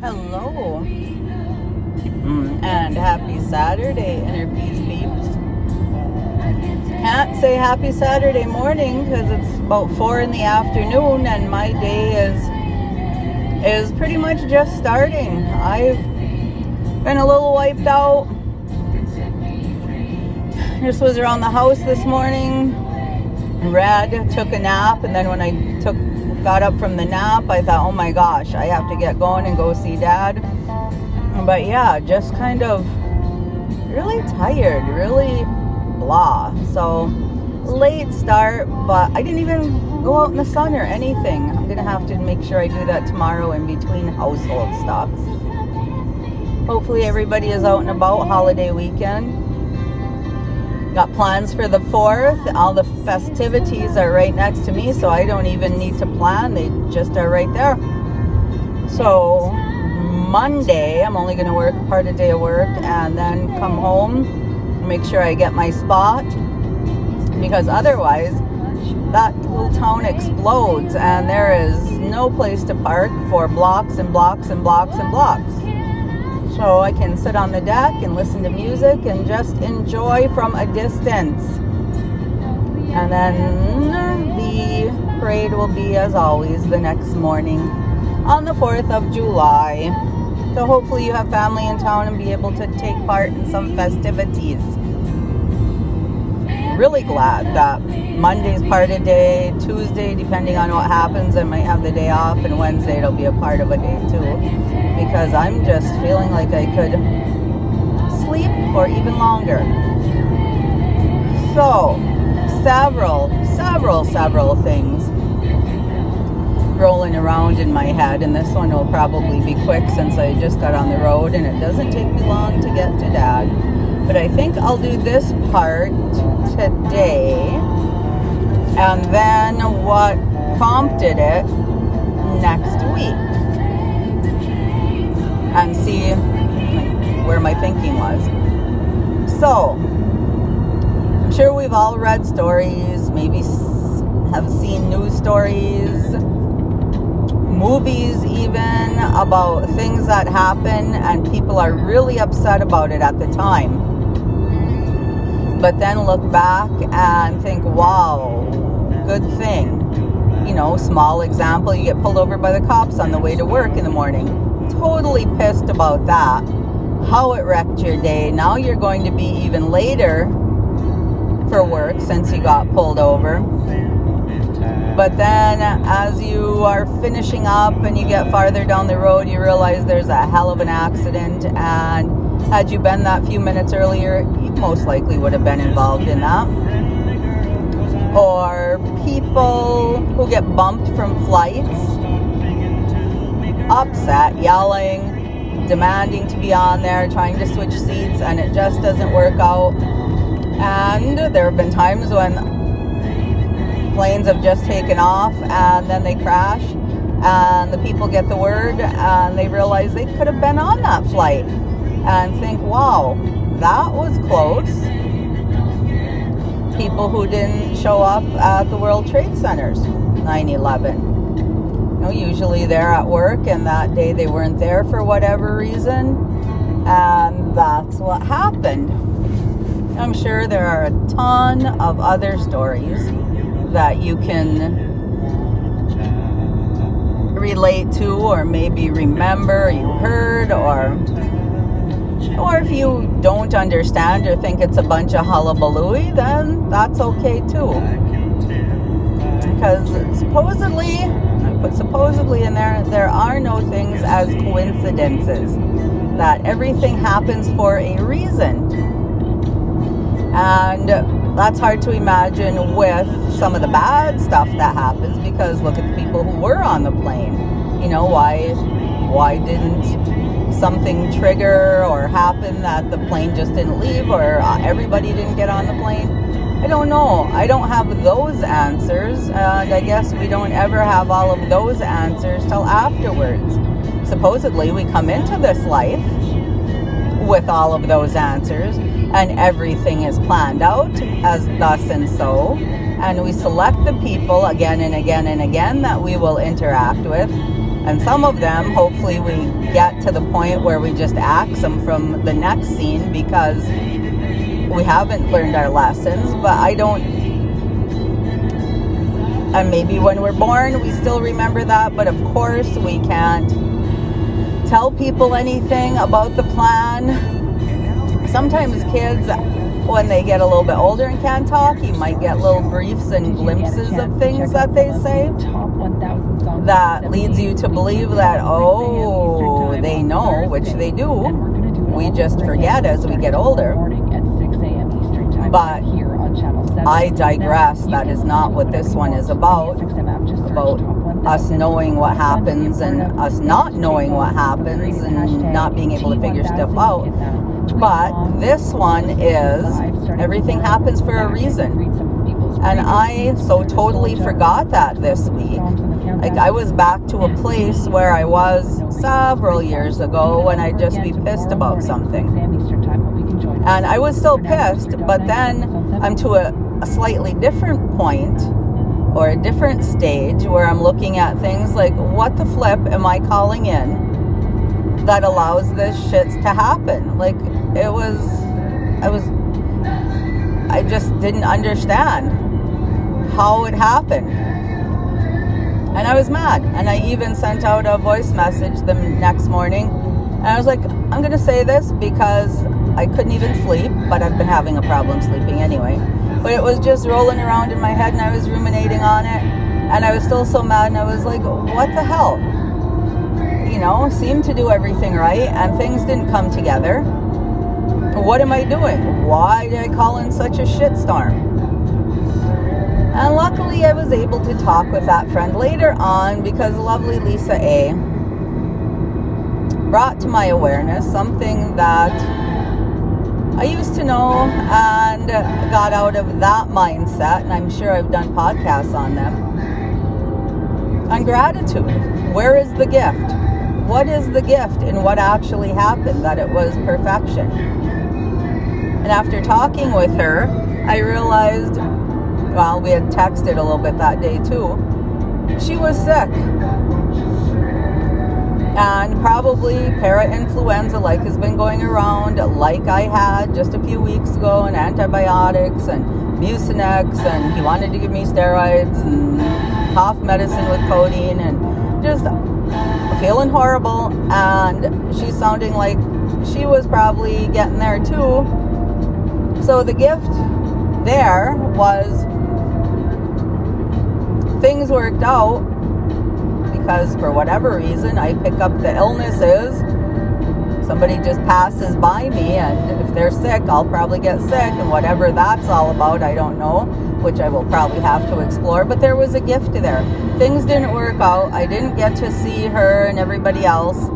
Hello. Mm, and happy Saturday, Inner Peace Peeps. Can't say happy Saturday morning because it's about four in the afternoon and my day is is pretty much just starting. I've been a little wiped out. Just was around the house this morning. Read, took a nap, and then when I took got up from the nap, I thought, oh my gosh, I have to get going and go see dad. But yeah, just kind of really tired, really blah. So late start, but I didn't even go out in the sun or anything. I'm gonna have to make sure I do that tomorrow in between household stuff. Hopefully everybody is out and about holiday weekend. Got plans for the 4th. All the festivities are right next to me, so I don't even need to plan. They just are right there. So, Monday, I'm only going to work part of a day of work and then come home, make sure I get my spot because otherwise, that little town explodes and there is no place to park for blocks and blocks and blocks and blocks. So I can sit on the deck and listen to music and just enjoy from a distance. And then the parade will be, as always, the next morning on the 4th of July. So hopefully you have family in town and be able to take part in some festivities. Really glad that Monday's part of day, Tuesday, depending on what happens, I might have the day off, and Wednesday it'll be a part of a day too because I'm just feeling like I could sleep for even longer. So, several, several, several things rolling around in my head, and this one will probably be quick since I just got on the road and it doesn't take me long to get to dad. But I think I'll do this part today, and then what prompted it next week and see where my thinking was. So, I'm sure we've all read stories, maybe have seen news stories, movies even about things that happen and people are really upset about it at the time. But then look back and think, wow, good thing. You know, small example, you get pulled over by the cops on the way to work in the morning totally pissed about that. How it wrecked your day. Now you're going to be even later for work since you got pulled over. But then as you are finishing up and you get farther down the road, you realize there's a hell of an accident. And had you been that few minutes earlier, most likely would have been involved in that. Or people who get bumped from flights upset, yelling, demanding to be on there, trying to switch seats, and it just doesn't work out. And there have been times when planes have just taken off and then they crash, and the people get the word and they realize they could have been on that flight and think, wow, that was close. People who didn't show up at the World Trade Centers 9 11 know, usually they're at work and that day they weren't there for whatever reason. And that's what happened. I'm sure there are a ton of other stories that you can relate to or maybe remember you heard or or if you don't understand or think it's a bunch of hullabaloo, then that's okay too. Because supposedly but supposedly in there, there are no things as coincidences. That everything happens for a reason. And that's hard to imagine with some of the bad stuff that happens because look at the people who were on the plane. You know, why why didn't something trigger or happen that the plane just didn't leave or uh, everybody didn't get on the plane? I don't know. I don't have those answers, and I guess we don't ever have all of those answers till afterwards. Supposedly, we come into this life with all of those answers, and everything is planned out as thus and so, and we select the people again and again and again that we will interact with, And some of them, hopefully, we get to the point where we just axe them from the next scene because we haven't learned our lessons. But I don't. And maybe when we're born, we still remember that. But of course, we can't tell people anything about the plan. Sometimes kids when they get a little bit older and can't talk, you might get little briefs and glimpses of things that they say that leads you to believe that, oh, they know, which they do. We just forget as we get older. But I digress. That is not what this one is about. About us knowing what happens and us not knowing what happens and not being able to figure stuff out. But this one is everything happens for a reason. And I so totally forgot that this week. Like I was back to a place where I was several years ago when I'd just be pissed about something. And I was still pissed, but then I'm to a, a slightly different point or a different stage where I'm looking at things like what the flip am I calling in that allows this shit to happen. Like it was, I was, I just didn't understand how it happened. And I was mad. And I even sent out a voice message the next morning. And I was like, I'm going to say this because I couldn't even sleep, but I've been having a problem sleeping anyway. But it was just rolling around in my head and I was ruminating on it. And I was still so mad and I was like, what the hell? You know, seemed to do everything right and things didn't come together. What am I doing? Why did I call in such a shitstorm? And luckily, I was able to talk with that friend later on because lovely Lisa A brought to my awareness something that I used to know and got out of that mindset. And I'm sure I've done podcasts on them. On gratitude. Where is the gift? What is the gift in what actually happened that it was perfection? And after talking with her i realized well we had texted a little bit that day too she was sick. And probably para-influenza like has been going around like i had just a few weeks ago and antibiotics and mucinex and he wanted to give me steroids and cough medicine with codeine and just feeling horrible and she's sounding like she was probably getting there too. So the gift there was things worked out because for whatever reason I pick up the illnesses. Somebody just passes by me and if they're sick, I'll probably get sick and whatever that's all about, I don't know which I will probably have to explore. But there was a gift there. Things didn't work out. I didn't get to see her and everybody else.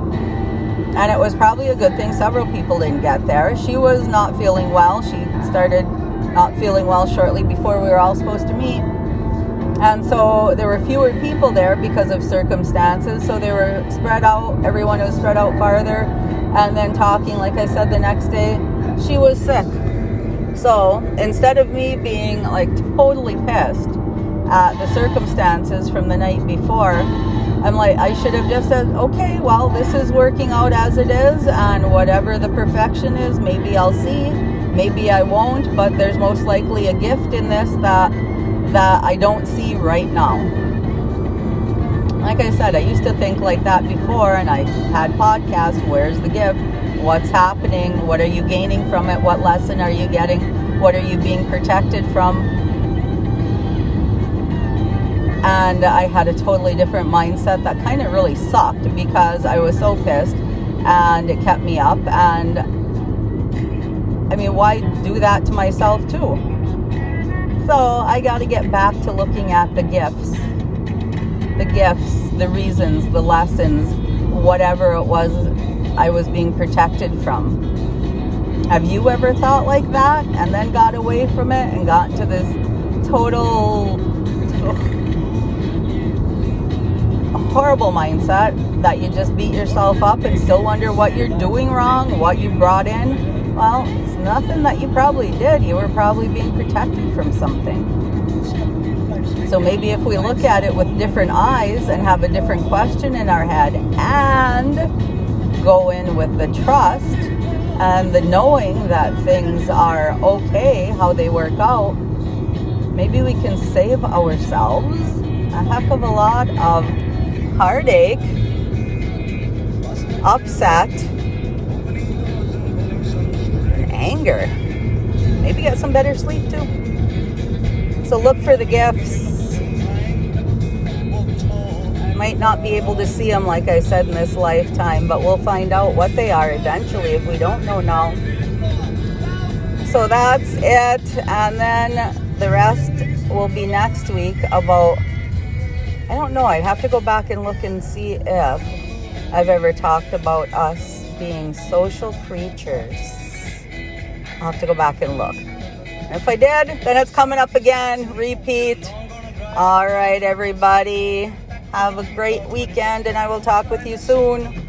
And it was probably a good thing several people didn't get there. She was not feeling well. She started not feeling well shortly before we were all supposed to meet. And so there were fewer people there because of circumstances. So they were spread out. Everyone was spread out farther. And then talking, like I said, the next day, she was sick. So instead of me being like totally pissed at the circumstances from the night before, I'm like, I should have just said, okay, well, this is working out as it is, and whatever the perfection is, maybe I'll see, maybe I won't, but there's most likely a gift in this that that I don't see right now. Like I said, I used to think like that before, and I had podcasts. Where's the gift? What's happening, what are you gaining from it, what lesson are you getting, what are you being protected from. And I had a totally different mindset that kind of really sucked because I was so pissed and it kept me up. And I mean, why do that to myself too? So I got to get back to looking at the gifts, the gifts, the reasons, the lessons, whatever it was I was being protected from. Have you ever thought like that and then got away from it and got to this total horrible mindset that you just beat yourself up and still wonder what you're doing wrong, what you brought in? Well, it's nothing that you probably did. You were probably being protected from something. So maybe if we look at it with different eyes and have a different question in our head and go in with the trust and the knowing that things are okay how they work out, maybe we can save ourselves a heck of a lot of heartache, upset, anger. Maybe get some better sleep too. So look for the gifts. Might not be able to see them, like I said, in this lifetime, but we'll find out what they are eventually if we don't know now. So that's it. And then the rest will be next week about, I don't know, I'd have to go back and look and see if I've ever talked about us being social creatures. I'll have to go back and look. If I did, then it's coming up again. Repeat. All right, everybody. Have a great weekend, and I will talk with you soon.